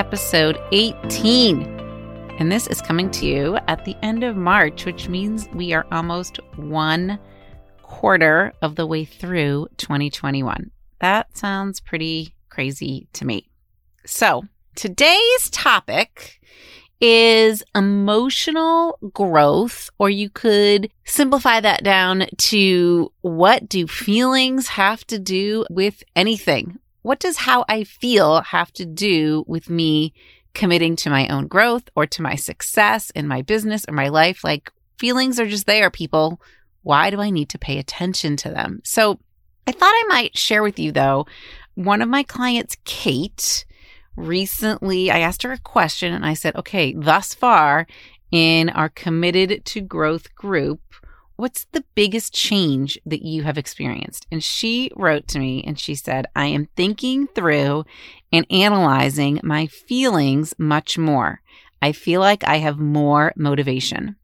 episode 18. And this is coming to you at the end of March, which means we are almost one quarter of the way through 2021. That sounds pretty crazy to me. So, today's topic is emotional growth, or you could simplify that down to what do feelings have to do with anything? What does how I feel have to do with me committing to my own growth or to my success in my business or my life? Like feelings are just there, people. Why do I need to pay attention to them? So I thought I might share with you though. One of my clients, Kate, recently I asked her a question and I said, okay, thus far in our committed to growth group, what's the biggest change that you have experienced? And she wrote to me and she said, I am thinking through and analyzing my feelings much more. I feel like I have more motivation.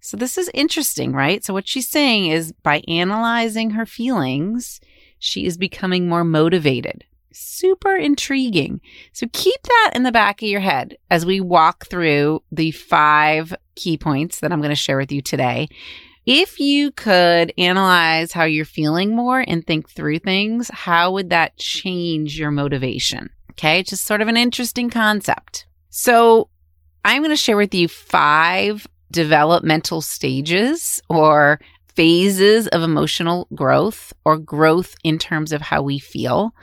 So this is interesting, right? So what she's saying is by analyzing her feelings, she is becoming more motivated. Super intriguing. So keep that in the back of your head as we walk through the five key points that I'm going to share with you today. If you could analyze how you're feeling more and think through things, how would that change your motivation? Okay, just sort of an interesting concept. So, I'm going to share with you five developmental stages or phases of emotional growth or growth in terms of how we feel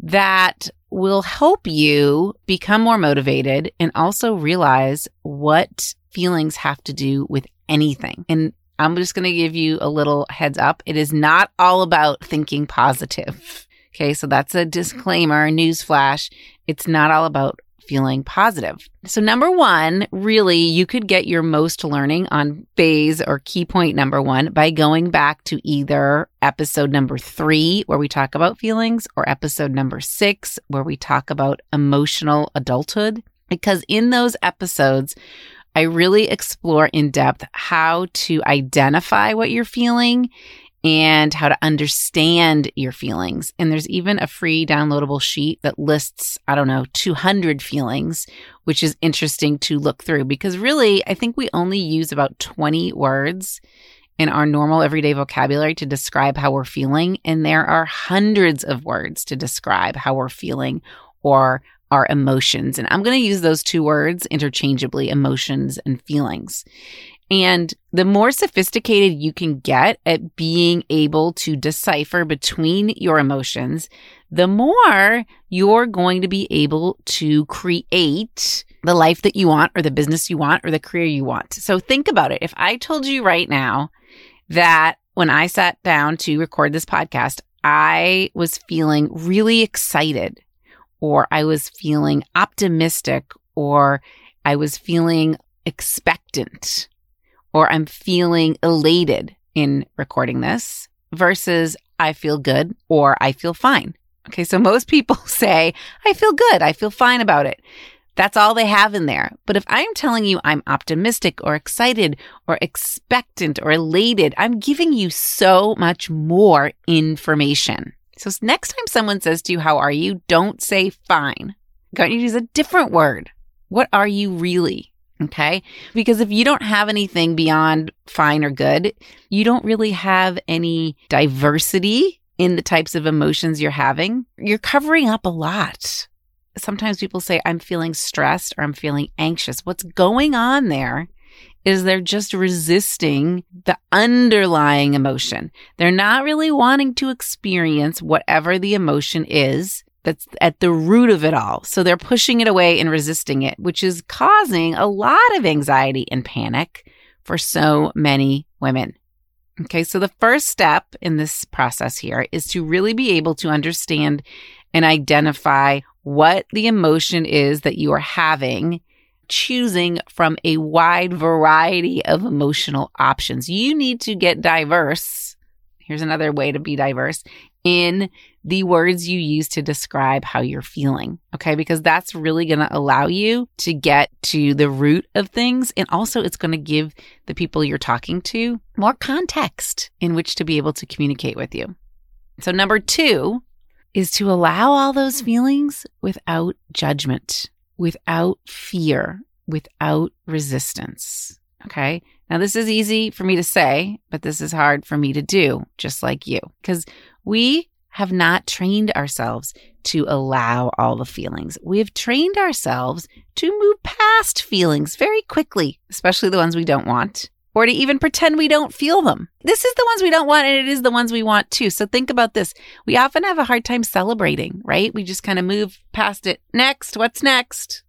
that will help you become more motivated and also realize what feelings have to do with anything. And I'm just going to give you a little heads up. It is not all about thinking positive. Okay. So that's a disclaimer, newsflash. It's not all about feeling positive. So number one, really, you could get your most learning on phase or key point number one by going back to either episode number three, where we talk about feelings, or episode number six, where we talk about emotional adulthood. Because in those episodes, I really explore in depth how to identify what you're feeling and how to understand your feelings. And there's even a free downloadable sheet that lists, I don't know, 200 feelings, which is interesting to look through because really, I think we only use about 20 words in our normal everyday vocabulary to describe how we're feeling. And there are hundreds of words to describe how we're feeling or our emotions. And I'm going to use those two words interchangeably emotions and feelings. And the more sophisticated you can get at being able to decipher between your emotions, the more you're going to be able to create the life that you want or the business you want or the career you want. So think about it. If I told you right now that when I sat down to record this podcast, I was feeling really excited or I was feeling optimistic, or I was feeling expectant, or I'm feeling elated in recording this versus I feel good or I feel fine. Okay, so most people say, I feel good, I feel fine about it. That's all they have in there. But if I'm telling you I'm optimistic or excited or expectant or elated, I'm giving you so much more information. So next time someone says to you, How are you? Don't say fine. Got you use a different word. What are you really? Okay. Because if you don't have anything beyond fine or good, you don't really have any diversity in the types of emotions you're having. You're covering up a lot. Sometimes people say, I'm feeling stressed or I'm feeling anxious. What's going on there is they're just resisting the underlying emotion. They're not really wanting to experience whatever the emotion is that's at the root of it all. So they're pushing it away and resisting it, which is causing a lot of anxiety and panic for so many women. Okay, so the first step in this process here is to really be able to understand and identify what the emotion is that you are having, choosing from a wide variety of emotional options. You need to get diverse. Here's another way to be diverse in the words you use to describe how you're feeling. Okay. Because that's really going to allow you to get to the root of things. And also, it's going to give the people you're talking to more context in which to be able to communicate with you. So, number two is to allow all those feelings without judgment, without fear, without resistance. Okay. Now, this is easy for me to say, but this is hard for me to do, just like you, because we have not trained ourselves to allow all the feelings. We have trained ourselves to move past feelings very quickly, especially the ones we don't want, or to even pretend we don't feel them. This is the ones we don't want, and it is the ones we want too. So think about this. We often have a hard time celebrating, right? We just kind of move past it. Next, what's next?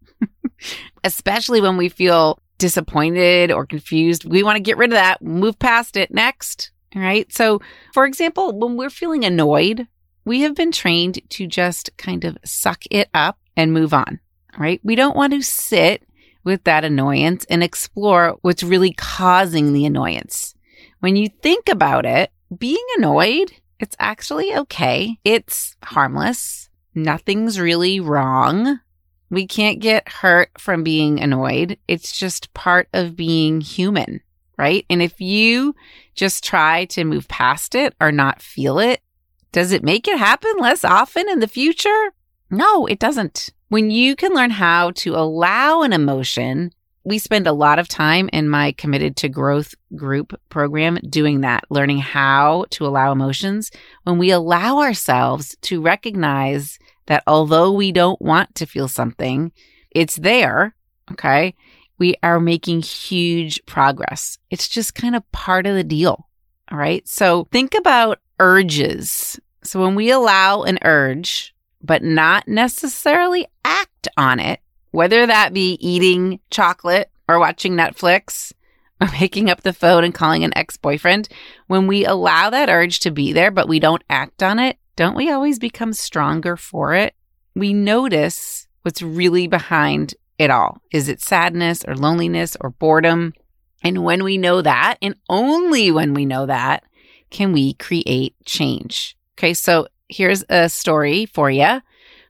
especially when we feel disappointed or confused. We want to get rid of that, move past it. Next. Right. So, for example, when we're feeling annoyed, we have been trained to just kind of suck it up and move on. Right. We don't want to sit with that annoyance and explore what's really causing the annoyance. When you think about it, being annoyed, it's actually okay. It's harmless. Nothing's really wrong. We can't get hurt from being annoyed. It's just part of being human right? And if you just try to move past it or not feel it, does it make it happen less often in the future? No, it doesn't. When you can learn how to allow an emotion, we spend a lot of time in my committed to growth group program doing that, learning how to allow emotions. When we allow ourselves to recognize that although we don't want to feel something, it's there. Okay we are making huge progress. It's just kind of part of the deal. All right. So think about urges. So when we allow an urge, but not necessarily act on it, whether that be eating chocolate or watching Netflix or picking up the phone and calling an ex boyfriend, when we allow that urge to be there, but we don't act on it, don't we always become stronger for it? We notice what's really behind it all? Is it sadness or loneliness or boredom? And when we know that, and only when we know that, can we create change. Okay, so here's a story for you.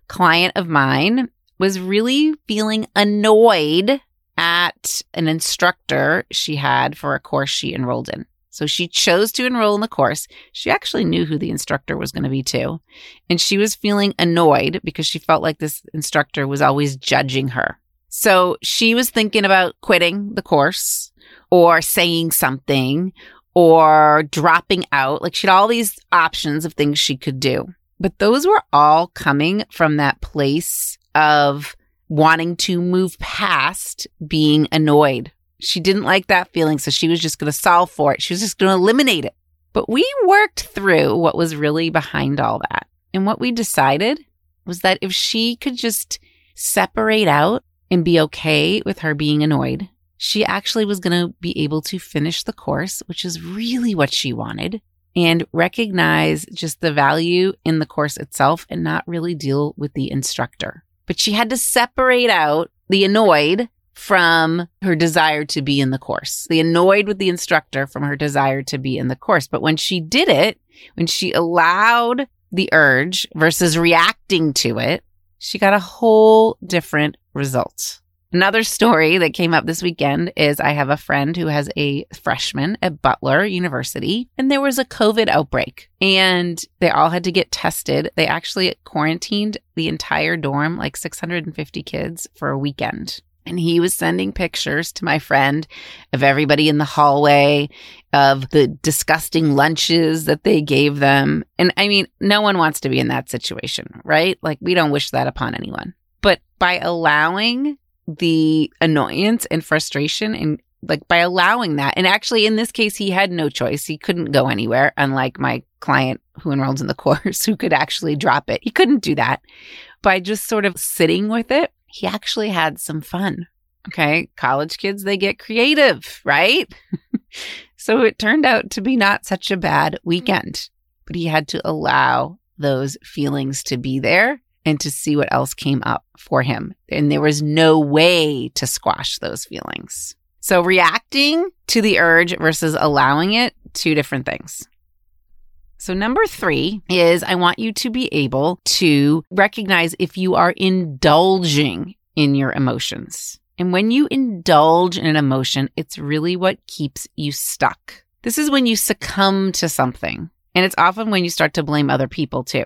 Client of mine was really feeling annoyed at an instructor she had for a course she enrolled in. So she chose to enroll in the course. She actually knew who the instructor was going to be too. And she was feeling annoyed because she felt like this instructor was always judging her. So she was thinking about quitting the course or saying something or dropping out. Like she had all these options of things she could do. But those were all coming from that place of wanting to move past being annoyed. She didn't like that feeling. So she was just going to solve for it. She was just going to eliminate it. But we worked through what was really behind all that. And what we decided was that if she could just separate out and be okay with her being annoyed. She actually was going to be able to finish the course, which is really what she wanted, and recognize just the value in the course itself and not really deal with the instructor. But she had to separate out the annoyed from her desire to be in the course, the annoyed with the instructor from her desire to be in the course. But when she did it, when she allowed the urge versus reacting to it, she got a whole different result. Another story that came up this weekend is I have a friend who has a freshman at Butler University, and there was a COVID outbreak, and they all had to get tested. They actually quarantined the entire dorm, like 650 kids, for a weekend. And he was sending pictures to my friend of everybody in the hallway, of the disgusting lunches that they gave them. And I mean, no one wants to be in that situation, right? Like, we don't wish that upon anyone. But by allowing the annoyance and frustration and like by allowing that. And actually, in this case, he had no choice. He couldn't go anywhere, unlike my client who enrolled in the course who could actually drop it. He couldn't do that. By just sort of sitting with it, he actually had some fun. Okay. College kids, they get creative, right? so it turned out to be not such a bad weekend, but he had to allow those feelings to be there and to see what else came up for him. And there was no way to squash those feelings. So reacting to the urge versus allowing it, two different things. So, number three is I want you to be able to recognize if you are indulging in your emotions. And when you indulge in an emotion, it's really what keeps you stuck. This is when you succumb to something. And it's often when you start to blame other people too.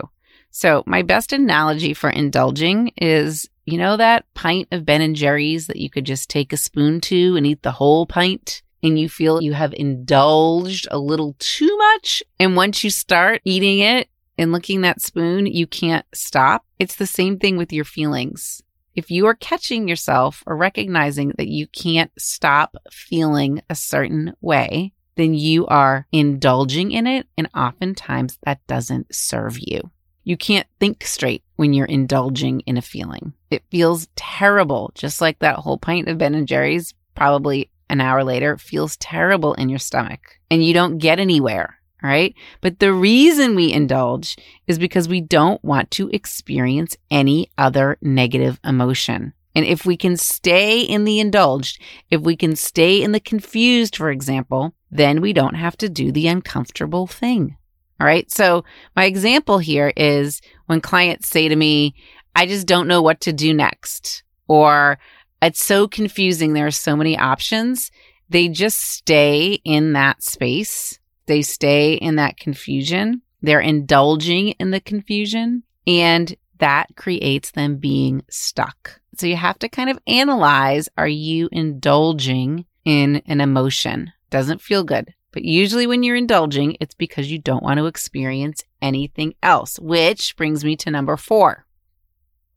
So, my best analogy for indulging is you know that pint of Ben and Jerry's that you could just take a spoon to and eat the whole pint? And you feel you have indulged a little too much. And once you start eating it and licking that spoon, you can't stop. It's the same thing with your feelings. If you are catching yourself or recognizing that you can't stop feeling a certain way, then you are indulging in it. And oftentimes that doesn't serve you. You can't think straight when you're indulging in a feeling. It feels terrible, just like that whole pint of Ben and Jerry's probably an hour later feels terrible in your stomach and you don't get anywhere, right? But the reason we indulge is because we don't want to experience any other negative emotion. And if we can stay in the indulged, if we can stay in the confused, for example, then we don't have to do the uncomfortable thing. All right. So my example here is when clients say to me, I just don't know what to do next, or it's so confusing. There are so many options. They just stay in that space. They stay in that confusion. They're indulging in the confusion and that creates them being stuck. So you have to kind of analyze, are you indulging in an emotion? Doesn't feel good. But usually, when you're indulging, it's because you don't want to experience anything else, which brings me to number four.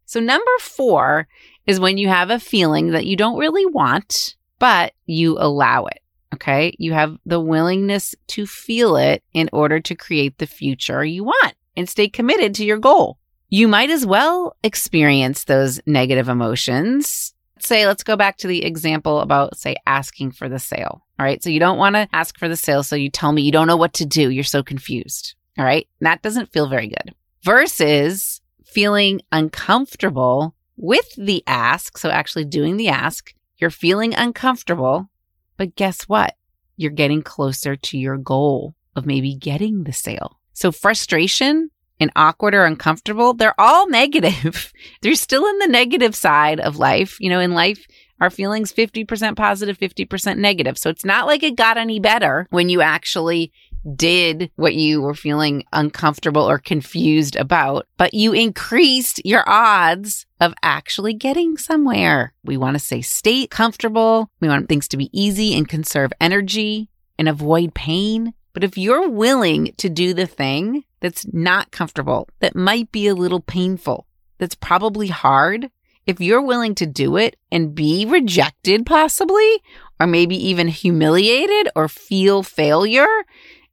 So, number four is when you have a feeling that you don't really want, but you allow it. Okay. You have the willingness to feel it in order to create the future you want and stay committed to your goal. You might as well experience those negative emotions say, let's go back to the example about, say, asking for the sale. All right. So you don't want to ask for the sale. So you tell me you don't know what to do. You're so confused. All right. And that doesn't feel very good versus feeling uncomfortable with the ask. So actually doing the ask, you're feeling uncomfortable. But guess what? You're getting closer to your goal of maybe getting the sale. So frustration and awkward or uncomfortable, they're all negative. they're still in the negative side of life. You know, in life, our feelings 50% positive, 50% negative. So it's not like it got any better when you actually did what you were feeling uncomfortable or confused about, but you increased your odds of actually getting somewhere. We want to say stay comfortable. We want things to be easy and conserve energy and avoid pain. But if you're willing to do the thing that's not comfortable, that might be a little painful, that's probably hard, if you're willing to do it and be rejected, possibly, or maybe even humiliated or feel failure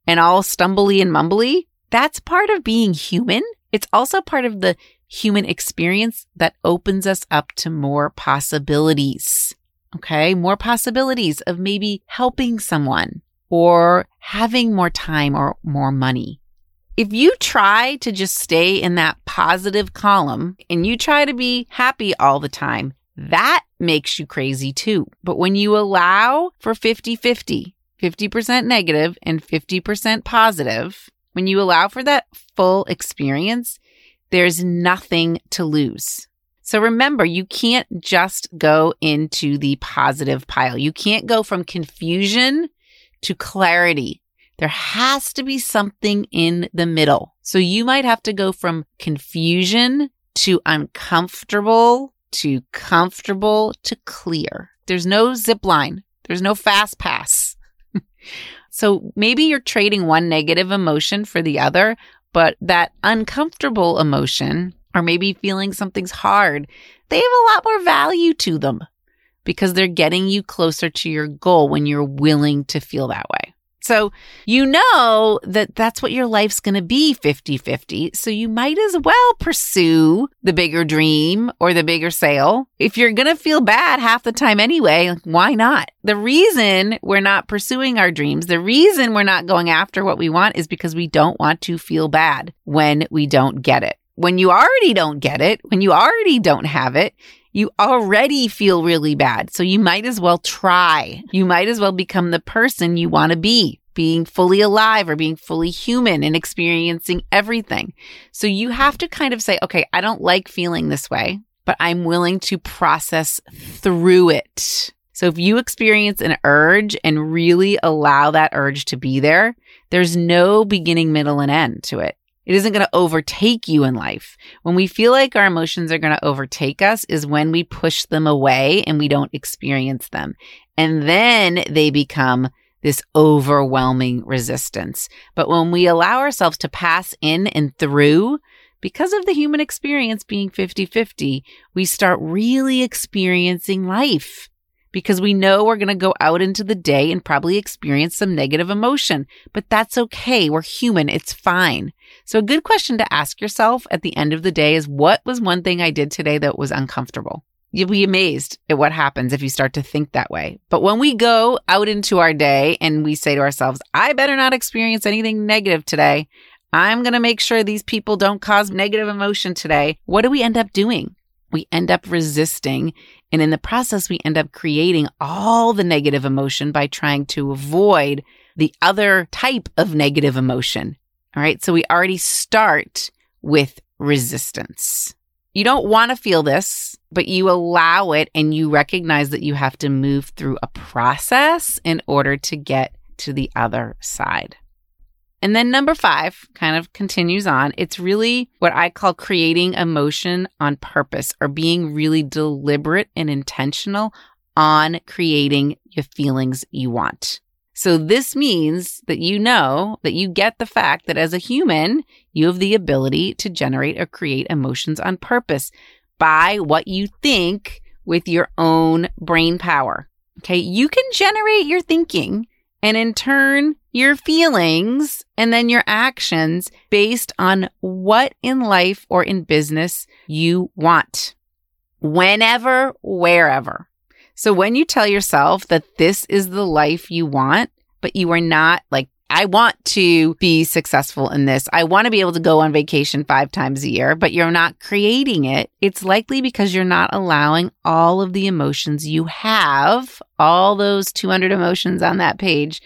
and all stumbly and mumbly, that's part of being human. It's also part of the human experience that opens us up to more possibilities. Okay. More possibilities of maybe helping someone or having more time or more money if you try to just stay in that positive column and you try to be happy all the time, that makes you crazy too. But when you allow for 50 50, 50% negative and 50% positive, when you allow for that full experience, there's nothing to lose. So remember, you can't just go into the positive pile. You can't go from confusion to clarity. There has to be something in the middle. So you might have to go from confusion to uncomfortable to comfortable to clear. There's no zip line. There's no fast pass. so maybe you're trading one negative emotion for the other, but that uncomfortable emotion, or maybe feeling something's hard, they have a lot more value to them because they're getting you closer to your goal when you're willing to feel that way. So you know that that's what your life's going to be 50 50. So you might as well pursue the bigger dream or the bigger sale. If you're going to feel bad half the time anyway, why not? The reason we're not pursuing our dreams, the reason we're not going after what we want is because we don't want to feel bad when we don't get it. When you already don't get it, when you already don't have it, you already feel really bad. So you might as well try. You might as well become the person you want to be, being fully alive or being fully human and experiencing everything. So you have to kind of say, okay, I don't like feeling this way, but I'm willing to process through it. So if you experience an urge and really allow that urge to be there, there's no beginning, middle, and end to it. It isn't going to overtake you in life. When we feel like our emotions are going to overtake us is when we push them away and we don't experience them. And then they become this overwhelming resistance. But when we allow ourselves to pass in and through, because of the human experience being 50 50, we start really experiencing life because we know we're going to go out into the day and probably experience some negative emotion. But that's okay. We're human. It's fine. So a good question to ask yourself at the end of the day is what was one thing I did today that was uncomfortable? You'll be amazed at what happens if you start to think that way. But when we go out into our day and we say to ourselves, I better not experience anything negative today. I'm going to make sure these people don't cause negative emotion today. What do we end up doing? We end up resisting and in the process, we end up creating all the negative emotion by trying to avoid the other type of negative emotion. All right. So we already start with resistance. You don't want to feel this, but you allow it and you recognize that you have to move through a process in order to get to the other side. And then number five kind of continues on. It's really what I call creating emotion on purpose or being really deliberate and intentional on creating the feelings you want. So this means that you know that you get the fact that as a human, you have the ability to generate or create emotions on purpose by what you think with your own brain power. Okay. You can generate your thinking and in turn, your feelings and then your actions based on what in life or in business you want. Whenever, wherever. So when you tell yourself that this is the life you want, but you are not like, I want to be successful in this. I want to be able to go on vacation five times a year, but you're not creating it. It's likely because you're not allowing all of the emotions you have, all those 200 emotions on that page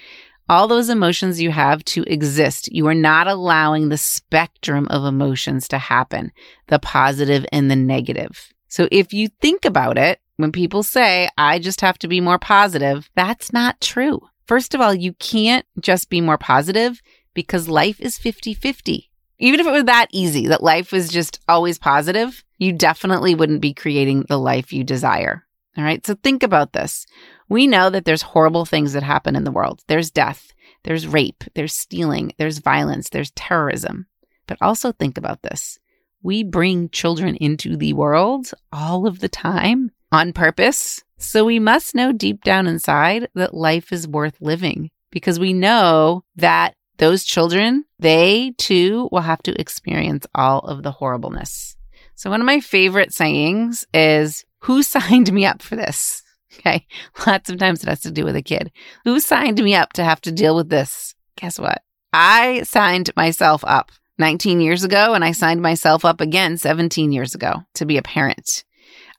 all those emotions you have to exist. You are not allowing the spectrum of emotions to happen, the positive and the negative. So if you think about it, when people say, I just have to be more positive, that's not true. First of all, you can't just be more positive because life is 50 50. Even if it was that easy, that life was just always positive, you definitely wouldn't be creating the life you desire. All right. So think about this. We know that there's horrible things that happen in the world. There's death, there's rape, there's stealing, there's violence, there's terrorism. But also think about this. We bring children into the world all of the time on purpose. So we must know deep down inside that life is worth living because we know that those children, they too will have to experience all of the horribleness. So one of my favorite sayings is, who signed me up for this? Okay. Lots of times it has to do with a kid. Who signed me up to have to deal with this? Guess what? I signed myself up 19 years ago and I signed myself up again 17 years ago to be a parent.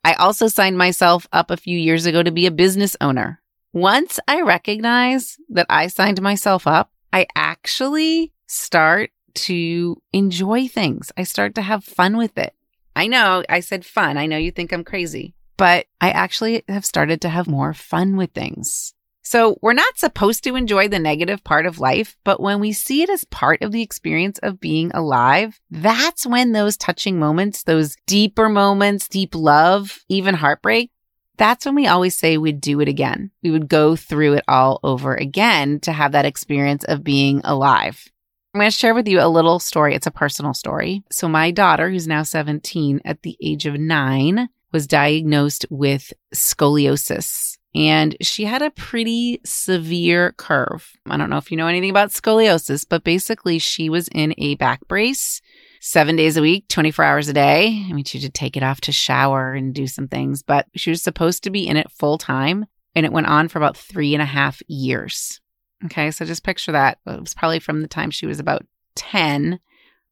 I also signed myself up a few years ago to be a business owner. Once I recognize that I signed myself up, I actually start to enjoy things. I start to have fun with it. I know I said fun. I know you think I'm crazy, but I actually have started to have more fun with things. So we're not supposed to enjoy the negative part of life, but when we see it as part of the experience of being alive, that's when those touching moments, those deeper moments, deep love, even heartbreak, that's when we always say we'd do it again. We would go through it all over again to have that experience of being alive. I'm going to share with you a little story. It's a personal story. So, my daughter, who's now 17, at the age of nine, was diagnosed with scoliosis. And she had a pretty severe curve. I don't know if you know anything about scoliosis, but basically, she was in a back brace seven days a week, 24 hours a day. I mean, she did take it off to shower and do some things, but she was supposed to be in it full time. And it went on for about three and a half years. Okay, so just picture that. It was probably from the time she was about 10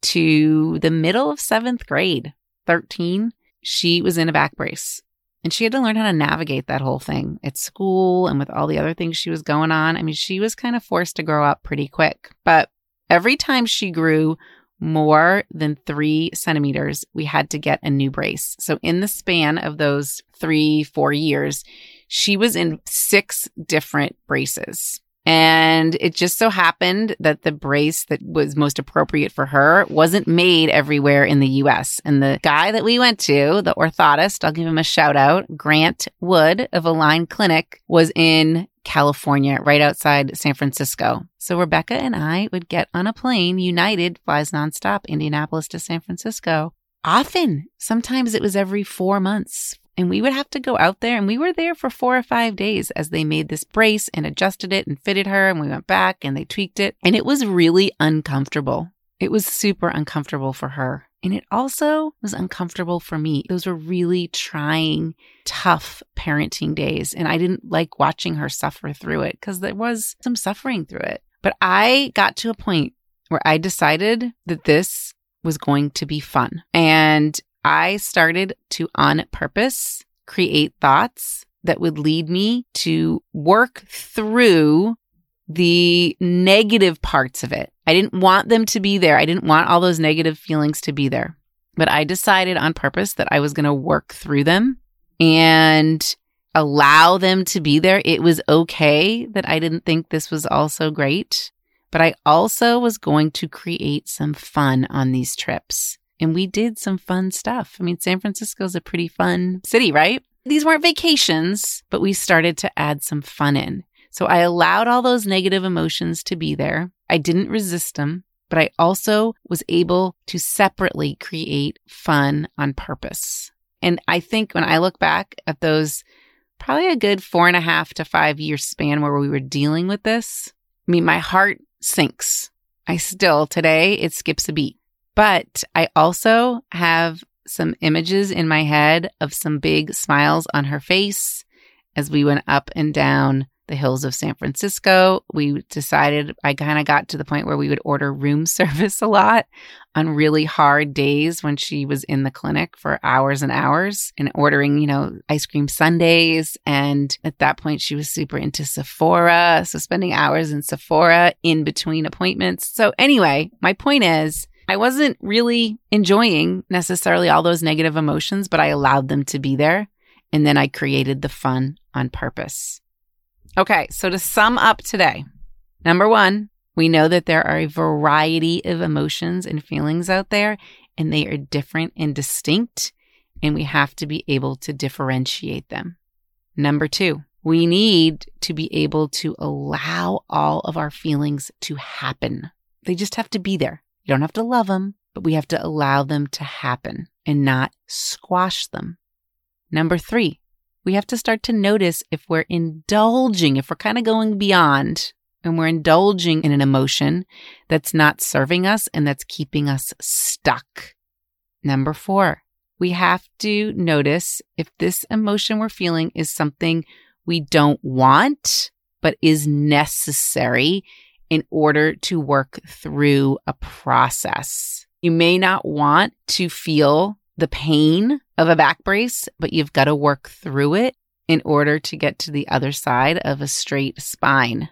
to the middle of seventh grade, 13. She was in a back brace and she had to learn how to navigate that whole thing at school and with all the other things she was going on. I mean, she was kind of forced to grow up pretty quick. But every time she grew more than three centimeters, we had to get a new brace. So, in the span of those three, four years, she was in six different braces. And it just so happened that the brace that was most appropriate for her wasn't made everywhere in the US. And the guy that we went to, the orthotist, I'll give him a shout out, Grant Wood of Align Clinic, was in California, right outside San Francisco. So Rebecca and I would get on a plane. United flies nonstop, Indianapolis to San Francisco. Often, sometimes it was every four months, and we would have to go out there and we were there for four or five days as they made this brace and adjusted it and fitted her. And we went back and they tweaked it. And it was really uncomfortable. It was super uncomfortable for her. And it also was uncomfortable for me. Those were really trying, tough parenting days. And I didn't like watching her suffer through it because there was some suffering through it. But I got to a point where I decided that this was going to be fun. And I started to, on purpose, create thoughts that would lead me to work through the negative parts of it. I didn't want them to be there. I didn't want all those negative feelings to be there. But I decided on purpose that I was going to work through them and allow them to be there. It was okay that I didn't think this was also great, but I also was going to create some fun on these trips. And we did some fun stuff. I mean, San Francisco is a pretty fun city, right? These weren't vacations, but we started to add some fun in. So I allowed all those negative emotions to be there. I didn't resist them, but I also was able to separately create fun on purpose. And I think when I look back at those probably a good four and a half to five year span where we were dealing with this, I mean, my heart sinks. I still, today, it skips a beat. But I also have some images in my head of some big smiles on her face as we went up and down the hills of San Francisco. We decided I kind of got to the point where we would order room service a lot on really hard days when she was in the clinic for hours and hours and ordering, you know, ice cream sundaes. And at that point, she was super into Sephora. So spending hours in Sephora in between appointments. So, anyway, my point is, I wasn't really enjoying necessarily all those negative emotions, but I allowed them to be there. And then I created the fun on purpose. Okay, so to sum up today, number one, we know that there are a variety of emotions and feelings out there, and they are different and distinct, and we have to be able to differentiate them. Number two, we need to be able to allow all of our feelings to happen. They just have to be there. You don't have to love them, but we have to allow them to happen and not squash them. Number three, we have to start to notice if we're indulging, if we're kind of going beyond and we're indulging in an emotion that's not serving us and that's keeping us stuck. Number four, we have to notice if this emotion we're feeling is something we don't want, but is necessary in order to work through a process. You may not want to feel the pain of a back brace, but you've got to work through it in order to get to the other side of a straight spine.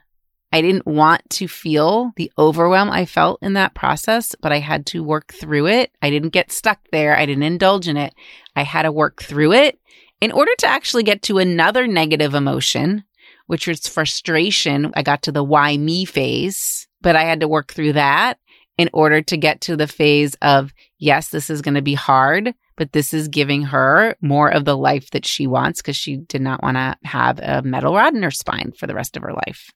I didn't want to feel the overwhelm I felt in that process, but I had to work through it. I didn't get stuck there. I didn't indulge in it. I had to work through it in order to actually get to another negative emotion, which was frustration. I got to the why me phase, but I had to work through that in order to get to the phase of, yes, this is going to be hard, but this is giving her more of the life that she wants because she did not want to have a metal rod in her spine for the rest of her life.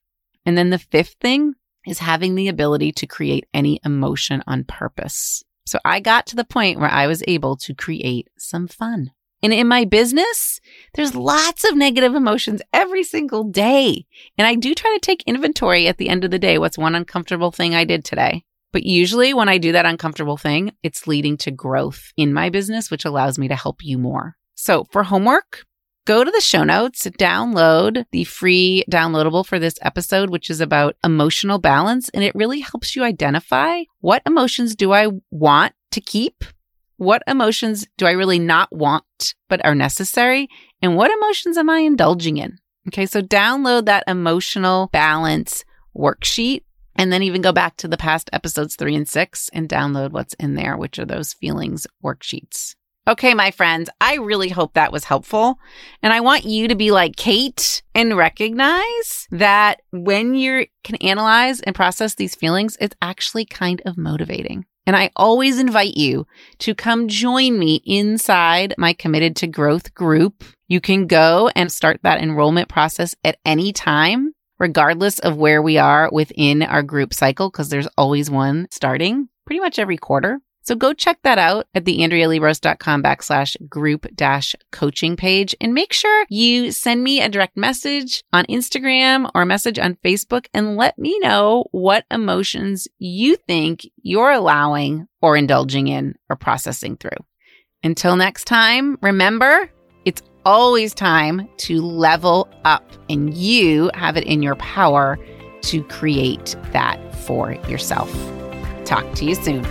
And then the fifth thing is having the ability to create any emotion on purpose. So I got to the point where I was able to create some fun. And in my business, there's lots of negative emotions every single day. And I do try to take inventory at the end of the day. What's one uncomfortable thing I did today? But usually when I do that uncomfortable thing, it's leading to growth in my business, which allows me to help you more. So for homework, go to the show notes, download the free downloadable for this episode, which is about emotional balance. And it really helps you identify what emotions do I want to keep? What emotions do I really not want, but are necessary? And what emotions am I indulging in? Okay. So download that emotional balance worksheet and then even go back to the past episodes three and six and download what's in there, which are those feelings worksheets. Okay, my friends, I really hope that was helpful. And I want you to be like Kate and recognize that when you can analyze and process these feelings, it's actually kind of motivating. And I always invite you to come join me inside my Committed to Growth group. You can go and start that enrollment process at any time regardless of where we are within our group cycle, because there's always one starting pretty much every quarter. So go check that out at the AndreaLiebross.com backslash group dash coaching page and make sure you send me a direct message on Instagram or a message on Facebook and let me know what emotions you think you're allowing or indulging in or processing through. Until next time, remember, it's always time to level up, and you have it in your power to create that for yourself. Talk to you soon.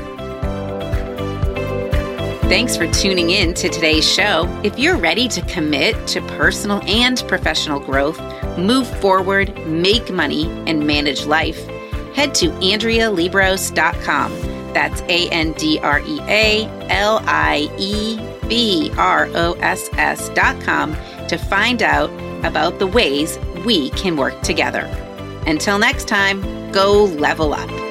Thanks for tuning in to today's show. If you're ready to commit to personal and professional growth, move forward, make money, and manage life, head to AndreaLiebross.com. That's A N D R E A L I E B R O S S dot com to find out about the ways we can work together. Until next time, go level up.